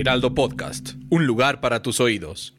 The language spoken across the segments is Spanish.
Heraldo Podcast, un lugar para tus oídos.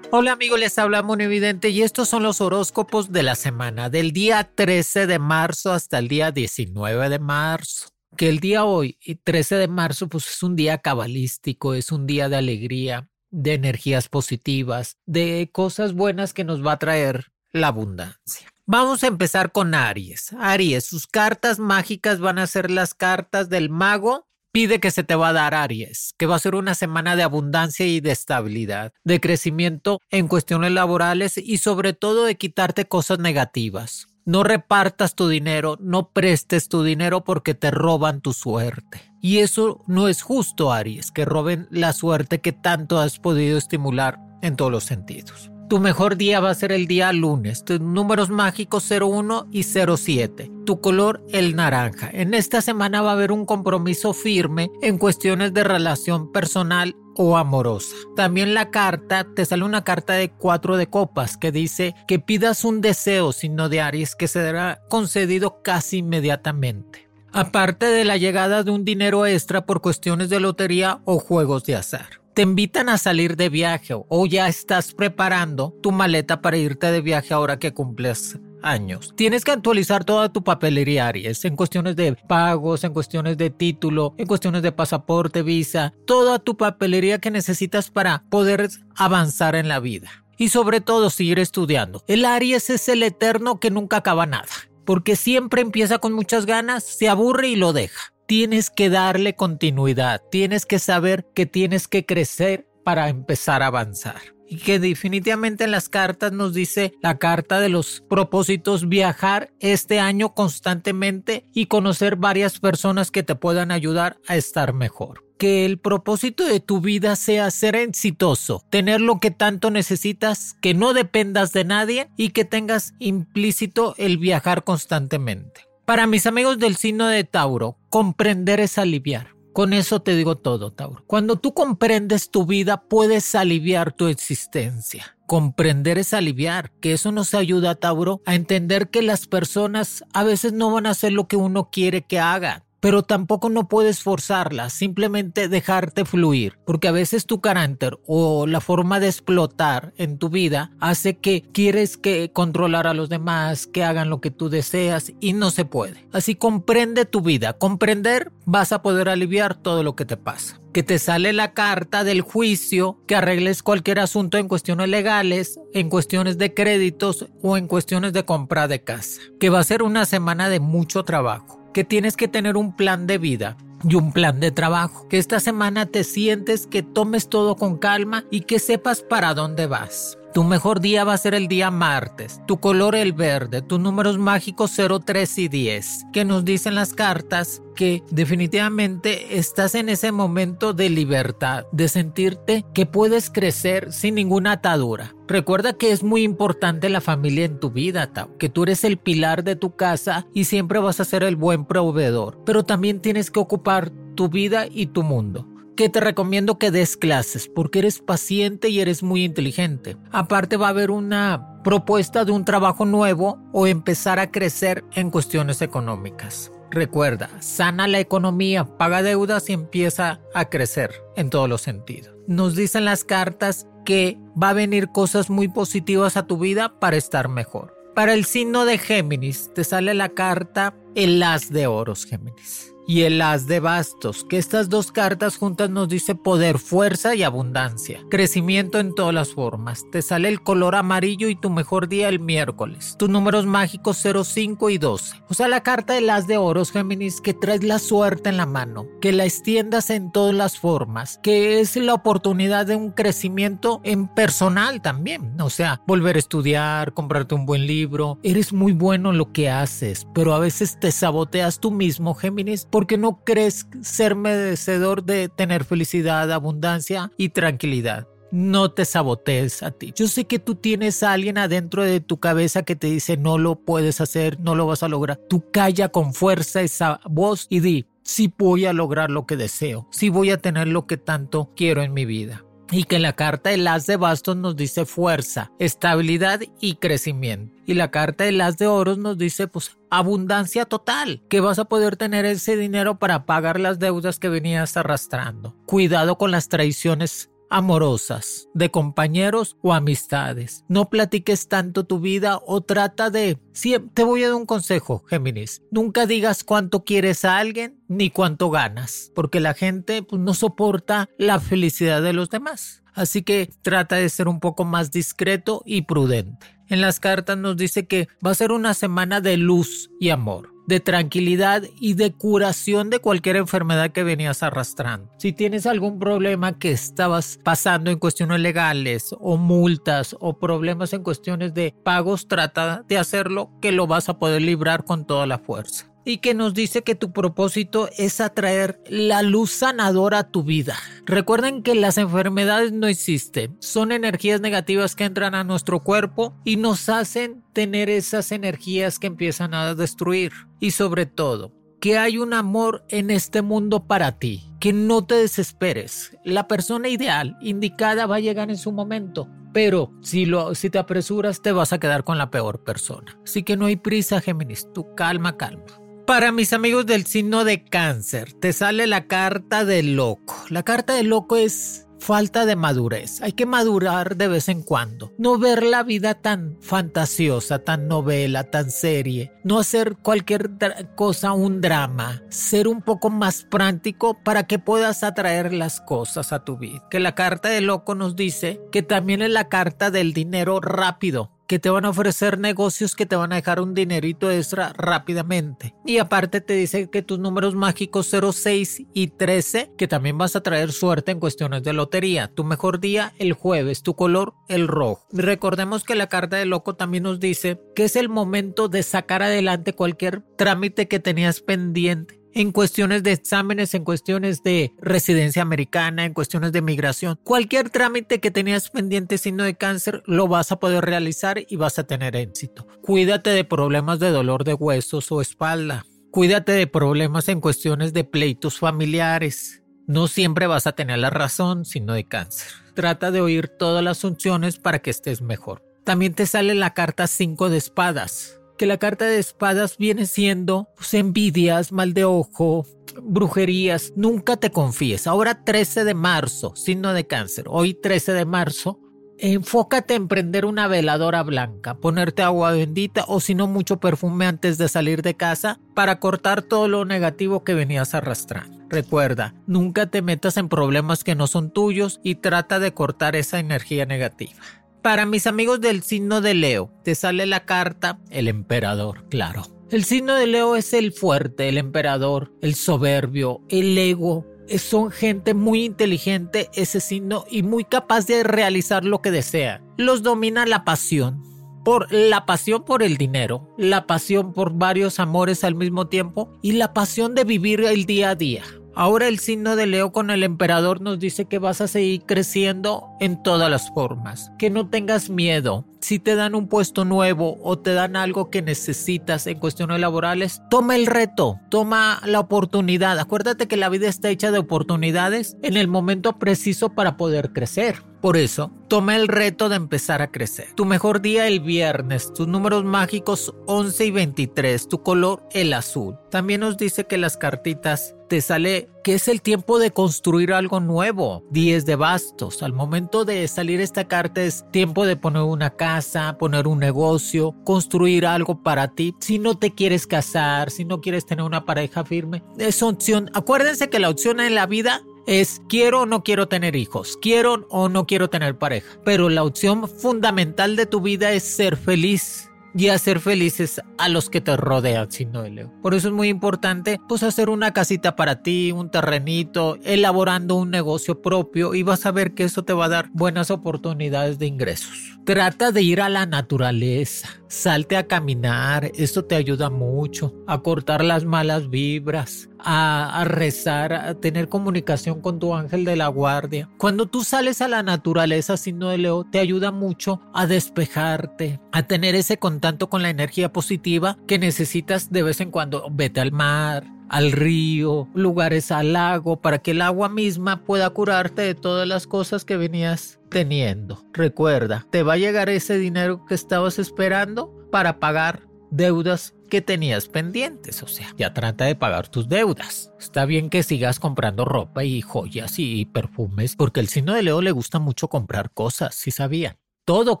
Hola amigos, les habla Evidente y estos son los horóscopos de la semana, del día 13 de marzo hasta el día 19 de marzo. Que el día hoy, 13 de marzo, pues es un día cabalístico, es un día de alegría, de energías positivas, de cosas buenas que nos va a traer la abundancia. Vamos a empezar con Aries. Aries, sus cartas mágicas van a ser las cartas del mago pide que se te va a dar Aries, que va a ser una semana de abundancia y de estabilidad, de crecimiento en cuestiones laborales y sobre todo de quitarte cosas negativas. No repartas tu dinero, no prestes tu dinero porque te roban tu suerte. Y eso no es justo, Aries, que roben la suerte que tanto has podido estimular en todos los sentidos. Tu mejor día va a ser el día lunes. Tus números mágicos 01 y 07. Tu color el naranja. En esta semana va a haber un compromiso firme en cuestiones de relación personal o amorosa. También la carta, te sale una carta de cuatro de copas que dice que pidas un deseo, signo de Aries, que será concedido casi inmediatamente. Aparte de la llegada de un dinero extra por cuestiones de lotería o juegos de azar te invitan a salir de viaje o ya estás preparando tu maleta para irte de viaje ahora que cumples años. Tienes que actualizar toda tu papelería Aries en cuestiones de pagos, en cuestiones de título, en cuestiones de pasaporte, visa, toda tu papelería que necesitas para poder avanzar en la vida. Y sobre todo seguir estudiando. El Aries es el eterno que nunca acaba nada, porque siempre empieza con muchas ganas, se aburre y lo deja tienes que darle continuidad, tienes que saber que tienes que crecer para empezar a avanzar. Y que definitivamente en las cartas nos dice la carta de los propósitos viajar este año constantemente y conocer varias personas que te puedan ayudar a estar mejor que el propósito de tu vida sea ser exitoso, tener lo que tanto necesitas, que no dependas de nadie y que tengas implícito el viajar constantemente. Para mis amigos del signo de Tauro, comprender es aliviar. Con eso te digo todo, Tauro. Cuando tú comprendes tu vida, puedes aliviar tu existencia. Comprender es aliviar, que eso nos ayuda, Tauro, a entender que las personas a veces no van a hacer lo que uno quiere que hagan pero tampoco no puedes forzarla, simplemente dejarte fluir, porque a veces tu carácter o la forma de explotar en tu vida hace que quieres que controlar a los demás, que hagan lo que tú deseas y no se puede. Así comprende tu vida, comprender vas a poder aliviar todo lo que te pasa. Que te sale la carta del juicio, que arregles cualquier asunto en cuestiones legales, en cuestiones de créditos o en cuestiones de compra de casa, que va a ser una semana de mucho trabajo que tienes que tener un plan de vida y un plan de trabajo. Que esta semana te sientes que tomes todo con calma y que sepas para dónde vas. Tu mejor día va a ser el día martes. Tu color el verde. Tus números mágicos 0, 3 y 10. Que nos dicen las cartas definitivamente estás en ese momento de libertad, de sentirte que puedes crecer sin ninguna atadura. Recuerda que es muy importante la familia en tu vida, que tú eres el pilar de tu casa y siempre vas a ser el buen proveedor, pero también tienes que ocupar tu vida y tu mundo que te recomiendo que des clases porque eres paciente y eres muy inteligente. Aparte va a haber una propuesta de un trabajo nuevo o empezar a crecer en cuestiones económicas. Recuerda, sana la economía, paga deudas y empieza a crecer en todos los sentidos. Nos dicen las cartas que va a venir cosas muy positivas a tu vida para estar mejor. Para el signo de Géminis te sale la carta el as de oros Géminis y el as de bastos, que estas dos cartas juntas nos dice poder, fuerza y abundancia, crecimiento en todas las formas. Te sale el color amarillo y tu mejor día el miércoles. Tus números mágicos 0, 5 y 12. O sea, la carta del as de oros, Géminis, que traes la suerte en la mano, que la extiendas en todas las formas, que es la oportunidad de un crecimiento en personal también. O sea, volver a estudiar, comprarte un buen libro. Eres muy bueno en lo que haces, pero a veces te saboteas tú mismo, Géminis, porque no crees ser merecedor de tener felicidad, abundancia y tranquilidad no te sabotees a ti. Yo sé que tú tienes a alguien adentro de tu cabeza que te dice no lo puedes hacer, no lo vas a lograr. Tú calla con fuerza esa voz y di, sí voy a lograr lo que deseo, sí voy a tener lo que tanto quiero en mi vida y que la carta del as de bastos nos dice fuerza, estabilidad y crecimiento. Y la carta del as de oros nos dice pues abundancia total, que vas a poder tener ese dinero para pagar las deudas que venías arrastrando. Cuidado con las traiciones amorosas, de compañeros o amistades. No platiques tanto tu vida o trata de... Sí, te voy a dar un consejo, Géminis. Nunca digas cuánto quieres a alguien ni cuánto ganas, porque la gente pues, no soporta la felicidad de los demás. Así que trata de ser un poco más discreto y prudente. En las cartas nos dice que va a ser una semana de luz y amor de tranquilidad y de curación de cualquier enfermedad que venías arrastrando. Si tienes algún problema que estabas pasando en cuestiones legales o multas o problemas en cuestiones de pagos, trata de hacerlo que lo vas a poder librar con toda la fuerza que nos dice que tu propósito es atraer la luz sanadora a tu vida. Recuerden que las enfermedades no existen, son energías negativas que entran a nuestro cuerpo y nos hacen tener esas energías que empiezan a destruir. Y sobre todo, que hay un amor en este mundo para ti, que no te desesperes. La persona ideal, indicada, va a llegar en su momento. Pero si, lo, si te apresuras, te vas a quedar con la peor persona. Así que no hay prisa, Géminis. Tú calma, calma. Para mis amigos del signo de cáncer, te sale la carta del loco. La carta del loco es falta de madurez. Hay que madurar de vez en cuando. No ver la vida tan fantasiosa, tan novela, tan serie. No hacer cualquier cosa un drama. Ser un poco más práctico para que puedas atraer las cosas a tu vida. Que la carta del loco nos dice que también es la carta del dinero rápido que te van a ofrecer negocios que te van a dejar un dinerito extra rápidamente. Y aparte te dice que tus números mágicos 06 y 13, que también vas a traer suerte en cuestiones de lotería. Tu mejor día el jueves, tu color el rojo. Recordemos que la carta de loco también nos dice que es el momento de sacar adelante cualquier trámite que tenías pendiente en cuestiones de exámenes, en cuestiones de residencia americana, en cuestiones de migración. Cualquier trámite que tenías pendiente signo de cáncer lo vas a poder realizar y vas a tener éxito. Cuídate de problemas de dolor de huesos o espalda. Cuídate de problemas en cuestiones de pleitos familiares. No siempre vas a tener la razón signo de cáncer. Trata de oír todas las funciones para que estés mejor. También te sale la carta 5 de espadas que la carta de espadas viene siendo pues, envidias, mal de ojo, brujerías. Nunca te confíes. Ahora 13 de marzo, signo de cáncer. Hoy 13 de marzo. Enfócate en prender una veladora blanca, ponerte agua bendita o si no mucho perfume antes de salir de casa para cortar todo lo negativo que venías arrastrando. Recuerda, nunca te metas en problemas que no son tuyos y trata de cortar esa energía negativa. Para mis amigos del signo de Leo, te sale la carta el emperador, claro. El signo de Leo es el fuerte, el emperador, el soberbio, el ego. Son gente muy inteligente ese signo y muy capaz de realizar lo que desea. Los domina la pasión, por la pasión por el dinero, la pasión por varios amores al mismo tiempo y la pasión de vivir el día a día. Ahora el signo de Leo con el emperador nos dice que vas a seguir creciendo en todas las formas, que no tengas miedo. Si te dan un puesto nuevo o te dan algo que necesitas en cuestiones laborales, toma el reto, toma la oportunidad. Acuérdate que la vida está hecha de oportunidades en el momento preciso para poder crecer. Por eso, toma el reto de empezar a crecer. Tu mejor día el viernes, tus números mágicos 11 y 23, tu color el azul. También nos dice que las cartitas te sale que es el tiempo de construir algo nuevo. 10 de bastos. Al momento de salir esta carta es tiempo de poner una casa, poner un negocio, construir algo para ti. Si no te quieres casar, si no quieres tener una pareja firme, es opción. Acuérdense que la opción en la vida es quiero o no quiero tener hijos, quiero o no quiero tener pareja. Pero la opción fundamental de tu vida es ser feliz y hacer felices a los que te rodean, sino de Leo. Por eso es muy importante pues hacer una casita para ti, un terrenito, elaborando un negocio propio y vas a ver que eso te va a dar buenas oportunidades de ingresos. Trata de ir a la naturaleza, salte a caminar, esto te ayuda mucho a cortar las malas vibras, a, rezar, a tener comunicación con tu ángel de la guardia. Cuando tú sales a la naturaleza, signo de Leo, te ayuda mucho a despejarte, a tener ese contacto con la energía positiva que necesitas de vez en cuando. Vete al mar, al río, lugares al lago, para que el agua misma pueda curarte de todas las cosas que venías teniendo. Recuerda, te va a llegar ese dinero que estabas esperando para pagar deudas que tenías pendientes, o sea, ya trata de pagar tus deudas. Está bien que sigas comprando ropa y joyas y perfumes, porque el signo de Leo le gusta mucho comprar cosas, si sabían. Todo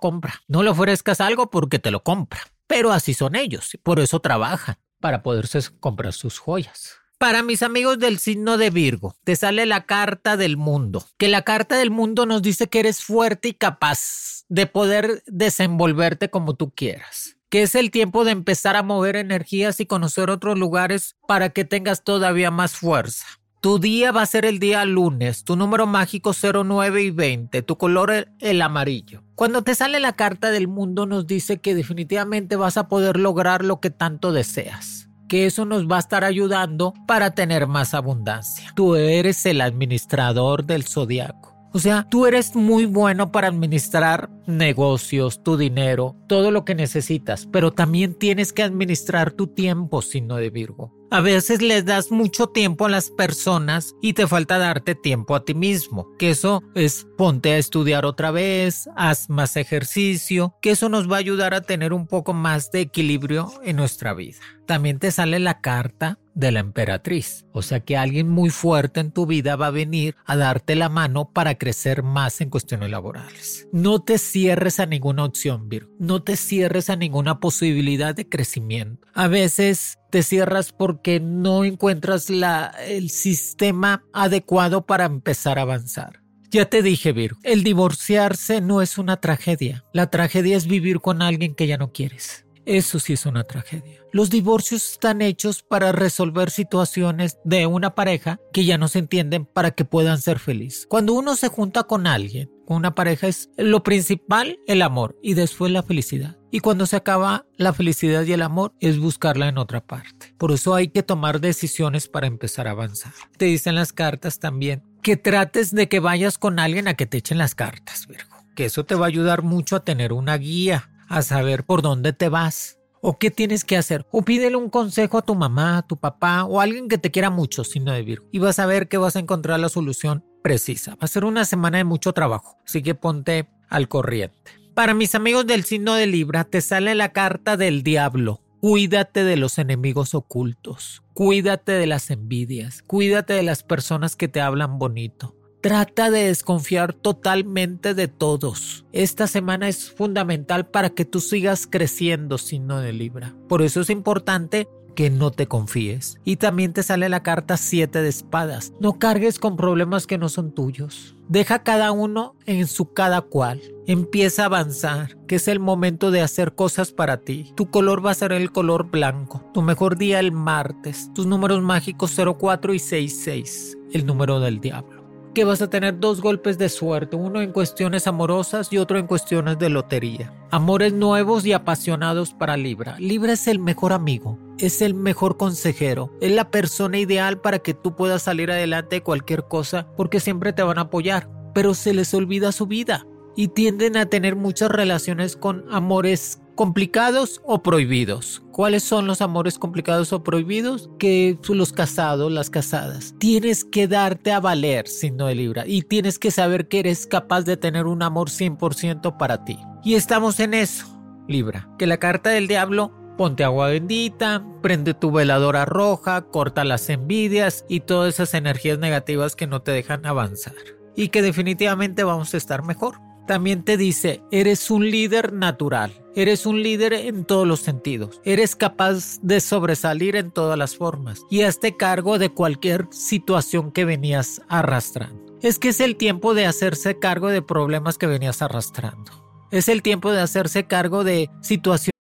compra. No le ofrezcas algo porque te lo compra. Pero así son ellos, por eso trabajan para poderse comprar sus joyas. Para mis amigos del signo de Virgo, te sale la carta del mundo, que la carta del mundo nos dice que eres fuerte y capaz de poder desenvolverte como tú quieras, que es el tiempo de empezar a mover energías y conocer otros lugares para que tengas todavía más fuerza. Tu día va a ser el día lunes, tu número mágico 09 y 20, tu color el amarillo. Cuando te sale la carta del mundo nos dice que definitivamente vas a poder lograr lo que tanto deseas que eso nos va a estar ayudando para tener más abundancia. Tú eres el administrador del zodiaco. O sea, tú eres muy bueno para administrar negocios, tu dinero, todo lo que necesitas, pero también tienes que administrar tu tiempo, signo de Virgo. A veces les das mucho tiempo a las personas y te falta darte tiempo a ti mismo, que eso es ponte a estudiar otra vez, haz más ejercicio, que eso nos va a ayudar a tener un poco más de equilibrio en nuestra vida. También te sale la carta de la emperatriz, o sea que alguien muy fuerte en tu vida va a venir a darte la mano para crecer más en cuestiones laborales. No te cierres a ninguna opción, Virgo, no te cierres a ninguna posibilidad de crecimiento. A veces te cierras porque no encuentras la, el sistema adecuado para empezar a avanzar. Ya te dije, Virgo, el divorciarse no es una tragedia. La tragedia es vivir con alguien que ya no quieres. Eso sí es una tragedia. Los divorcios están hechos para resolver situaciones de una pareja que ya no se entienden para que puedan ser felices. Cuando uno se junta con alguien, con una pareja, es lo principal el amor y después la felicidad. Y cuando se acaba la felicidad y el amor es buscarla en otra parte. Por eso hay que tomar decisiones para empezar a avanzar. Te dicen las cartas también que trates de que vayas con alguien a que te echen las cartas, Virgo. Que eso te va a ayudar mucho a tener una guía, a saber por dónde te vas o qué tienes que hacer. O pídele un consejo a tu mamá, a tu papá o a alguien que te quiera mucho, signo de Virgo. Y vas a ver que vas a encontrar la solución precisa. Va a ser una semana de mucho trabajo, así que ponte al corriente. Para mis amigos del signo de Libra, te sale la carta del diablo. Cuídate de los enemigos ocultos, cuídate de las envidias, cuídate de las personas que te hablan bonito. Trata de desconfiar totalmente de todos. Esta semana es fundamental para que tú sigas creciendo, signo de Libra. Por eso es importante que no te confíes. Y también te sale la carta 7 de espadas. No cargues con problemas que no son tuyos. Deja cada uno en su cada cual. Empieza a avanzar, que es el momento de hacer cosas para ti. Tu color va a ser el color blanco. Tu mejor día el martes. Tus números mágicos 04 y 66. El número del diablo que vas a tener dos golpes de suerte, uno en cuestiones amorosas y otro en cuestiones de lotería. Amores nuevos y apasionados para Libra. Libra es el mejor amigo, es el mejor consejero, es la persona ideal para que tú puedas salir adelante de cualquier cosa porque siempre te van a apoyar, pero se les olvida su vida y tienden a tener muchas relaciones con amores complicados o prohibidos. ¿Cuáles son los amores complicados o prohibidos? Que los casados, las casadas. Tienes que darte a valer, signo de Libra, y tienes que saber que eres capaz de tener un amor 100% para ti. Y estamos en eso, Libra. Que la carta del diablo ponte agua bendita, prende tu veladora roja, corta las envidias y todas esas energías negativas que no te dejan avanzar. Y que definitivamente vamos a estar mejor. También te dice, eres un líder natural, eres un líder en todos los sentidos, eres capaz de sobresalir en todas las formas y hazte cargo de cualquier situación que venías arrastrando. Es que es el tiempo de hacerse cargo de problemas que venías arrastrando. Es el tiempo de hacerse cargo de situaciones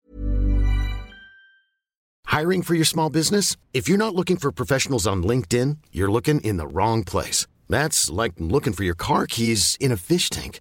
Hiring for your small business? If you're not looking for professionals on LinkedIn, you're looking in the wrong place. That's like looking for your car keys in a fish tank.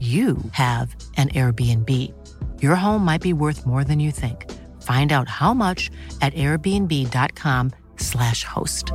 you have an Airbnb. Your home might be worth more than you think. Find out how much at airbnb.com/slash host.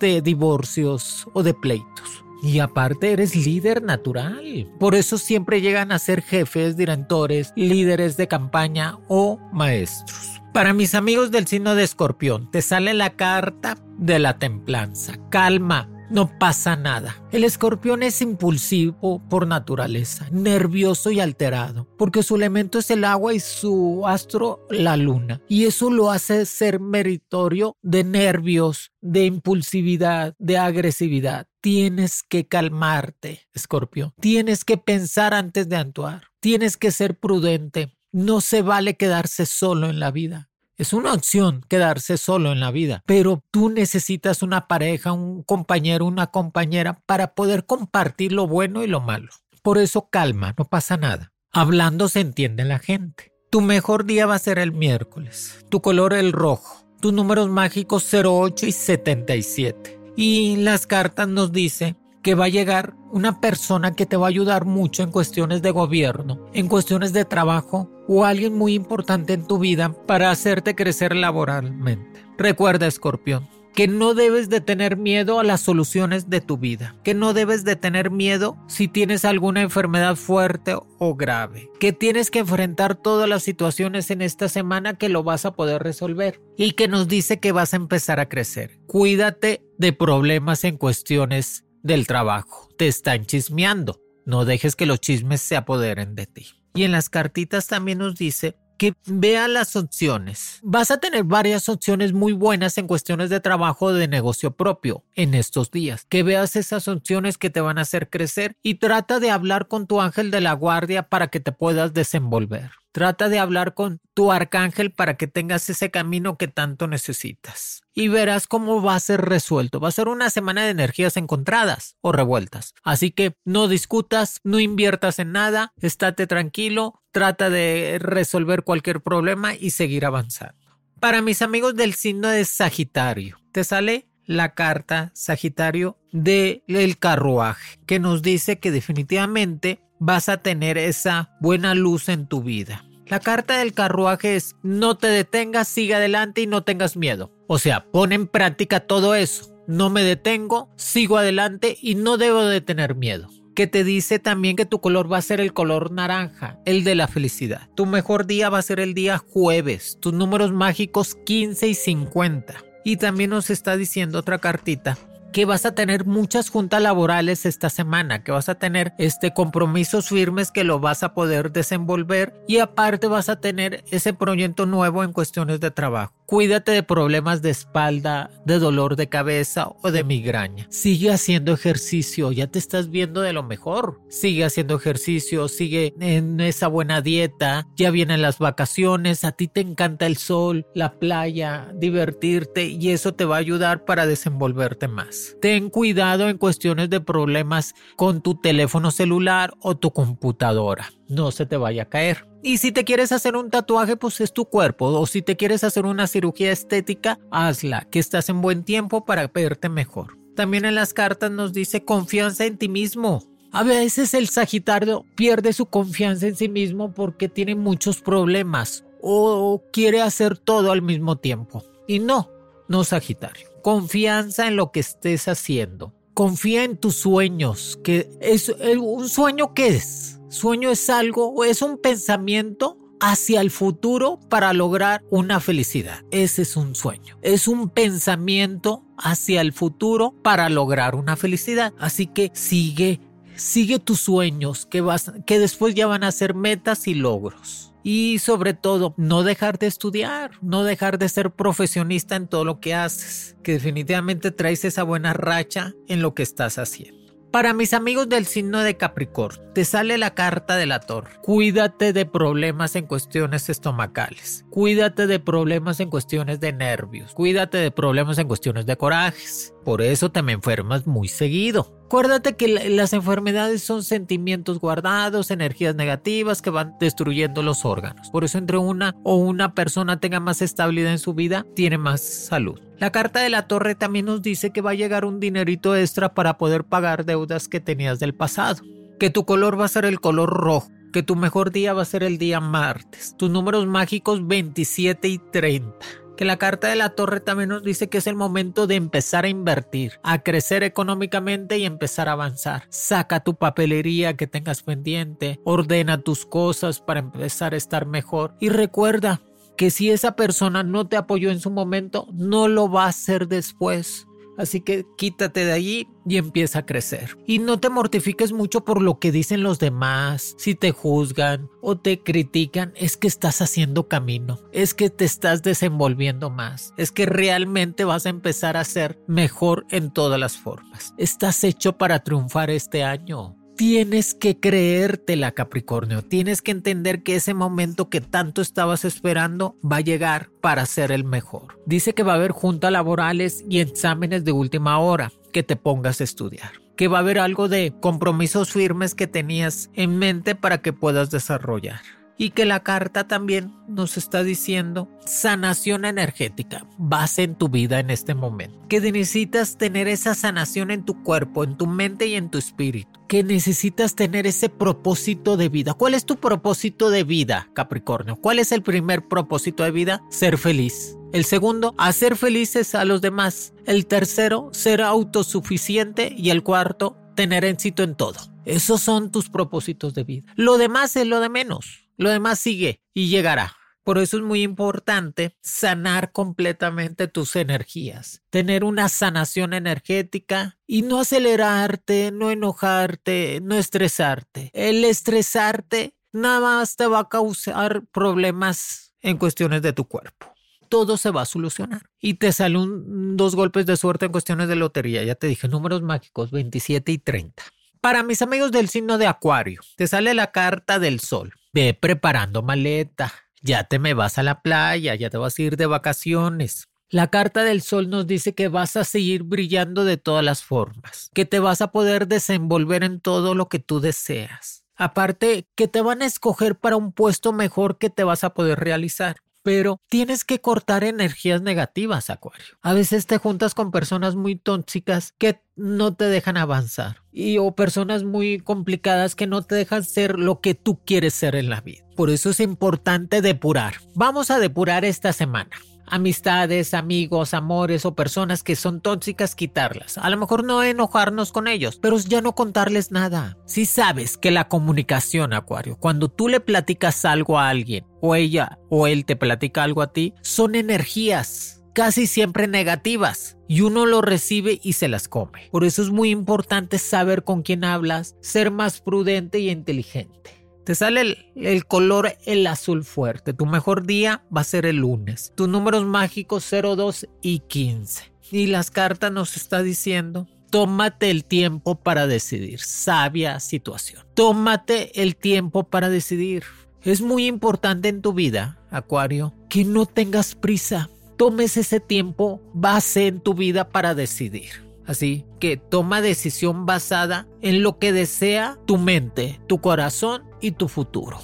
de divorcios o de pleitos. Y aparte eres líder natural. Por eso siempre llegan a ser jefes, directores, líderes de campaña o maestros. Para mis amigos del signo de escorpión, te sale la carta de la templanza. Calma, no pasa nada. El escorpión es impulsivo por naturaleza, nervioso y alterado, porque su elemento es el agua y su astro la luna. Y eso lo hace ser meritorio de nervios, de impulsividad, de agresividad. Tienes que calmarte, escorpión. Tienes que pensar antes de actuar. Tienes que ser prudente. No se vale quedarse solo en la vida. Es una opción quedarse solo en la vida, pero tú necesitas una pareja, un compañero, una compañera para poder compartir lo bueno y lo malo. Por eso calma, no pasa nada. Hablando se entiende la gente. Tu mejor día va a ser el miércoles. Tu color el rojo. Tus números mágicos 08 y 77. Y las cartas nos dicen que va a llegar una persona que te va a ayudar mucho en cuestiones de gobierno, en cuestiones de trabajo o alguien muy importante en tu vida para hacerte crecer laboralmente. Recuerda, escorpión, que no debes de tener miedo a las soluciones de tu vida, que no debes de tener miedo si tienes alguna enfermedad fuerte o grave, que tienes que enfrentar todas las situaciones en esta semana que lo vas a poder resolver y que nos dice que vas a empezar a crecer. Cuídate de problemas en cuestiones del trabajo. Te están chismeando. No dejes que los chismes se apoderen de ti. Y en las cartitas también nos dice que vea las opciones. Vas a tener varias opciones muy buenas en cuestiones de trabajo de negocio propio en estos días. Que veas esas opciones que te van a hacer crecer y trata de hablar con tu ángel de la guardia para que te puedas desenvolver. Trata de hablar con tu arcángel para que tengas ese camino que tanto necesitas. Y verás cómo va a ser resuelto. Va a ser una semana de energías encontradas o revueltas. Así que no discutas, no inviertas en nada, estate tranquilo, trata de resolver cualquier problema y seguir avanzando. Para mis amigos del signo de Sagitario, te sale la carta Sagitario del carruaje, que nos dice que definitivamente vas a tener esa buena luz en tu vida La carta del carruaje es no te detengas, sigue adelante y no tengas miedo. O sea, pon en práctica todo eso. No me detengo, sigo adelante y no debo de tener miedo que te dice también que tu color va a ser el color naranja, el de la felicidad. Tu mejor día va a ser el día jueves, tus números mágicos 15 y 50. Y también nos está diciendo otra cartita que vas a tener muchas juntas laborales esta semana, que vas a tener este compromisos firmes que lo vas a poder desenvolver y aparte vas a tener ese proyecto nuevo en cuestiones de trabajo. Cuídate de problemas de espalda, de dolor de cabeza o de migraña. Sigue haciendo ejercicio, ya te estás viendo de lo mejor. Sigue haciendo ejercicio, sigue en esa buena dieta. Ya vienen las vacaciones, a ti te encanta el sol, la playa, divertirte y eso te va a ayudar para desenvolverte más. Ten cuidado en cuestiones de problemas con tu teléfono celular o tu computadora. No se te vaya a caer. Y si te quieres hacer un tatuaje, pues es tu cuerpo. O si te quieres hacer una cirugía estética, hazla, que estás en buen tiempo para verte mejor. También en las cartas nos dice confianza en ti mismo. A veces el Sagitario pierde su confianza en sí mismo porque tiene muchos problemas o quiere hacer todo al mismo tiempo. Y no, no Sagitario. Confianza en lo que estés haciendo. Confía en tus sueños, que es un sueño que es Sueño es algo o es un pensamiento hacia el futuro para lograr una felicidad. Ese es un sueño. Es un pensamiento hacia el futuro para lograr una felicidad. Así que sigue, sigue tus sueños que, vas, que después ya van a ser metas y logros. Y sobre todo, no dejar de estudiar, no dejar de ser profesionista en todo lo que haces, que definitivamente traes esa buena racha en lo que estás haciendo. Para mis amigos del signo de Capricornio, te sale la carta de la torre. Cuídate de problemas en cuestiones estomacales. Cuídate de problemas en cuestiones de nervios. Cuídate de problemas en cuestiones de corajes. Por eso te me enfermas muy seguido. Acuérdate que las enfermedades son sentimientos guardados, energías negativas que van destruyendo los órganos. Por eso entre una o una persona tenga más estabilidad en su vida, tiene más salud. La carta de la torre también nos dice que va a llegar un dinerito extra para poder pagar deudas que tenías del pasado. Que tu color va a ser el color rojo. Que tu mejor día va a ser el día martes. Tus números mágicos 27 y 30 que la carta de la torre también nos dice que es el momento de empezar a invertir, a crecer económicamente y empezar a avanzar. Saca tu papelería que tengas pendiente, ordena tus cosas para empezar a estar mejor y recuerda que si esa persona no te apoyó en su momento, no lo va a hacer después. Así que quítate de allí y empieza a crecer. Y no te mortifiques mucho por lo que dicen los demás. Si te juzgan o te critican, es que estás haciendo camino. Es que te estás desenvolviendo más. Es que realmente vas a empezar a ser mejor en todas las formas. Estás hecho para triunfar este año. Tienes que creértela, Capricornio. Tienes que entender que ese momento que tanto estabas esperando va a llegar para ser el mejor. Dice que va a haber juntas laborales y exámenes de última hora que te pongas a estudiar. Que va a haber algo de compromisos firmes que tenías en mente para que puedas desarrollar y que la carta también nos está diciendo sanación energética, base en tu vida en este momento, que necesitas tener esa sanación en tu cuerpo, en tu mente y en tu espíritu, que necesitas tener ese propósito de vida. ¿Cuál es tu propósito de vida, Capricornio? ¿Cuál es el primer propósito de vida? Ser feliz. El segundo, hacer felices a los demás. El tercero, ser autosuficiente. Y el cuarto, tener éxito en todo. Esos son tus propósitos de vida. Lo demás es lo de menos. Lo demás sigue y llegará. Por eso es muy importante sanar completamente tus energías, tener una sanación energética y no acelerarte, no enojarte, no estresarte. El estresarte nada más te va a causar problemas en cuestiones de tu cuerpo. Todo se va a solucionar. Y te salen dos golpes de suerte en cuestiones de lotería. Ya te dije, números mágicos 27 y 30. Para mis amigos del signo de Acuario, te sale la carta del sol. Ve preparando maleta. Ya te me vas a la playa, ya te vas a ir de vacaciones. La carta del sol nos dice que vas a seguir brillando de todas las formas, que te vas a poder desenvolver en todo lo que tú deseas. Aparte, que te van a escoger para un puesto mejor que te vas a poder realizar. Pero tienes que cortar energías negativas, Acuario. A veces te juntas con personas muy tóxicas que no te dejan avanzar y o personas muy complicadas que no te dejan ser lo que tú quieres ser en la vida. Por eso es importante depurar. Vamos a depurar esta semana amistades, amigos, amores o personas que son tóxicas, quitarlas. A lo mejor no enojarnos con ellos, pero ya no contarles nada. Si sabes que la comunicación, Acuario, cuando tú le platicas algo a alguien, o ella o él te platica algo a ti, son energías casi siempre negativas y uno lo recibe y se las come. Por eso es muy importante saber con quién hablas, ser más prudente y inteligente. Te sale el, color el azul fuerte. Tu mejor día va a ser el lunes. Tus números mágicos 02 y 15. Y las cartas nos está diciendo Tómate el tiempo para decidir. Sabia situación. Tómate el tiempo para decidir. Es muy importante en tu vida, Acuario, que no tengas prisa. Tomes ese tiempo base en tu vida para decidir. Así que toma decisión basada en lo que desea tu mente, tu corazón y tu futuro.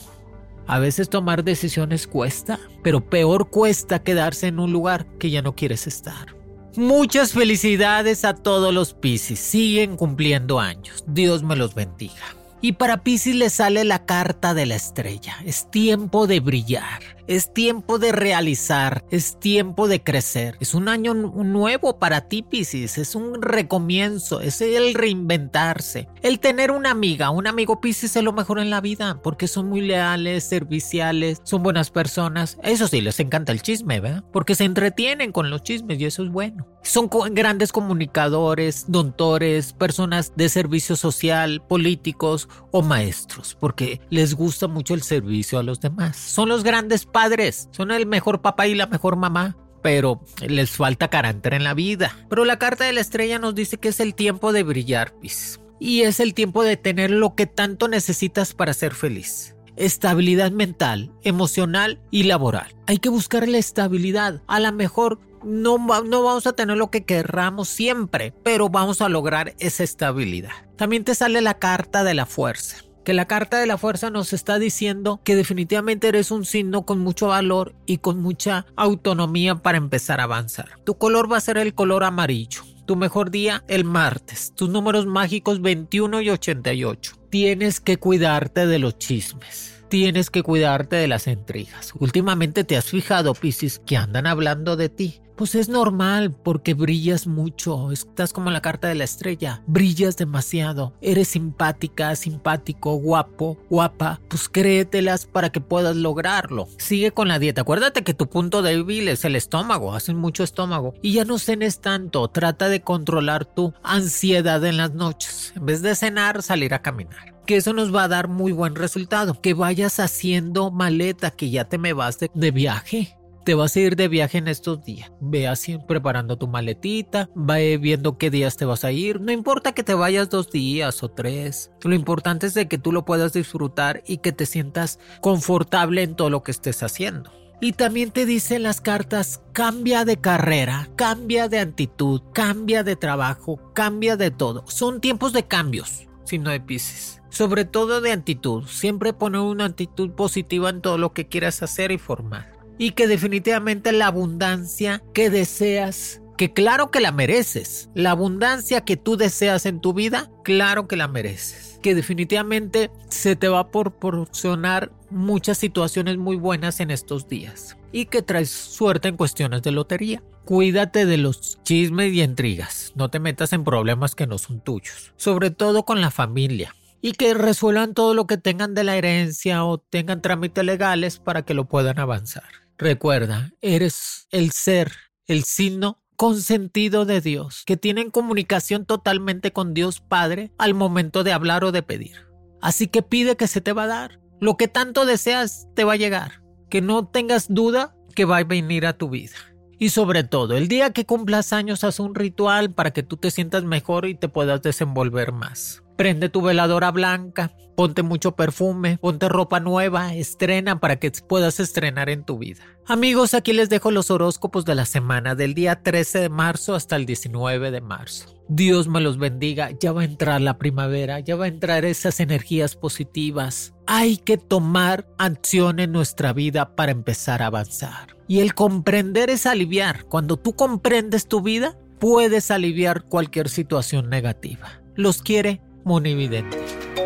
A veces tomar decisiones cuesta, pero peor cuesta quedarse en un lugar que ya no quieres estar. Muchas felicidades a todos los Piscis. Siguen cumpliendo años. Dios me los bendiga. Y para Pisces le sale la carta de la estrella. Es tiempo de brillar, es tiempo de realizar, es tiempo de crecer. Es un año nuevo para ti, Pisces. Es un recomienzo, es el reinventarse. El tener una amiga, un amigo Pisces es lo mejor en la vida porque son muy leales, serviciales, son buenas personas. Eso sí, les encanta el chisme, ¿verdad? Porque se entretienen con los chismes y eso es bueno. Son grandes comunicadores, doctores, personas de servicio social, políticos o maestros, porque les gusta mucho el servicio a los demás. Son los grandes padres, son el mejor papá y la mejor mamá pero les falta carácter en la vida. Pero la carta de la estrella nos dice que es el tiempo de brillar, Pis. Y es el tiempo de tener lo que tanto necesitas para ser feliz. Estabilidad mental, emocional y laboral. Hay que buscar la estabilidad. A lo mejor no, no vamos a tener lo que querramos siempre, pero vamos a lograr esa estabilidad. También te sale la carta de la fuerza que la carta de la fuerza nos está diciendo que definitivamente eres un signo con mucho valor y con mucha autonomía para empezar a avanzar. Tu color va a ser el color amarillo. Tu mejor día el martes. Tus números mágicos 21 y 88. Tienes que cuidarte de los chismes tienes que cuidarte de las intrigas. Últimamente te has fijado, Piscis, que andan hablando de ti. Pues es normal porque brillas mucho, estás como la carta de la estrella, brillas demasiado, eres simpática, simpático, guapo, guapa, pues créetelas para que puedas lograrlo. Sigue con la dieta, acuérdate que tu punto débil es el estómago, hacen mucho estómago y ya no cenes tanto, trata de controlar tu ansiedad en las noches, en vez de cenar, salir a caminar que eso nos va a dar muy buen resultado. Que vayas haciendo maleta, que ya te me vas de, viaje te vas a ir de viaje en estos días. Ve así preparando tu maletita, ve viendo qué días te vas a ir. No importa que te vayas dos días o tres. Lo importante es de que tú lo puedas disfrutar y que te sientas confortable en todo lo que estés haciendo. Y también te dicen las cartas, cambia de carrera, cambia de actitud, cambia de trabajo, cambia de todo. Son tiempos de cambios, si no de Pisces. Sobre todo de actitud, siempre poner una actitud positiva en todo lo que quieras hacer y formar y que definitivamente la abundancia que deseas que claro que la mereces. La abundancia que tú deseas en tu vida, claro que la mereces. Que definitivamente se te va a proporcionar muchas situaciones muy buenas en estos días. Y que traes suerte en cuestiones de lotería. Cuídate de los chismes y intrigas. No te metas en problemas que no son tuyos. Sobre todo con la familia. Y que resuelvan todo lo que tengan de la herencia o tengan trámites legales para que lo puedan avanzar. Recuerda, eres el ser, el signo consentido de Dios, que tiene comunicación totalmente con Dios Padre al momento de hablar o de pedir. Así que pide que se te va a dar. Lo que tanto deseas te va a llegar. Que no tengas duda que va a venir a tu vida. Y sobre todo, el día que cumplas años haz un ritual para que tú te sientas mejor y te puedas desenvolver más. Prende tu veladora blanca, ponte mucho perfume, ponte ropa nueva, estrena para que puedas estrenar en tu vida. Amigos, aquí les dejo los horóscopos de la semana del día 13 de marzo hasta el 19 de marzo. Dios me los bendiga, ya va a entrar la primavera, ya va a entrar esas energías positivas. Hay que tomar acción en nuestra vida para empezar a avanzar. Y el comprender es aliviar. Cuando tú comprendes tu vida, puedes aliviar cualquier situación negativa. Los quiere Monividente.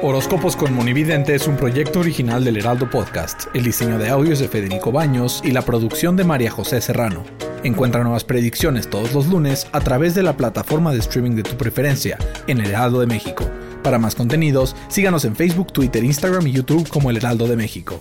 Horóscopos con Monividente es un proyecto original del Heraldo Podcast. El diseño de audios de Federico Baños y la producción de María José Serrano. Encuentra nuevas predicciones todos los lunes a través de la plataforma de streaming de tu preferencia en El Heraldo de México. Para más contenidos, síganos en Facebook, Twitter, Instagram y YouTube como El Heraldo de México.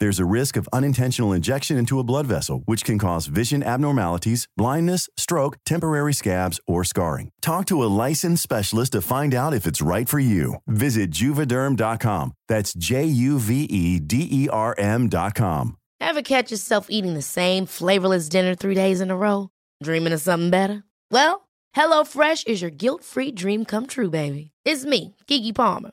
There's a risk of unintentional injection into a blood vessel, which can cause vision abnormalities, blindness, stroke, temporary scabs, or scarring. Talk to a licensed specialist to find out if it's right for you. Visit juvederm.com. That's J U V E D E R M.com. Ever catch yourself eating the same flavorless dinner three days in a row? Dreaming of something better? Well, HelloFresh is your guilt free dream come true, baby. It's me, Kiki Palmer.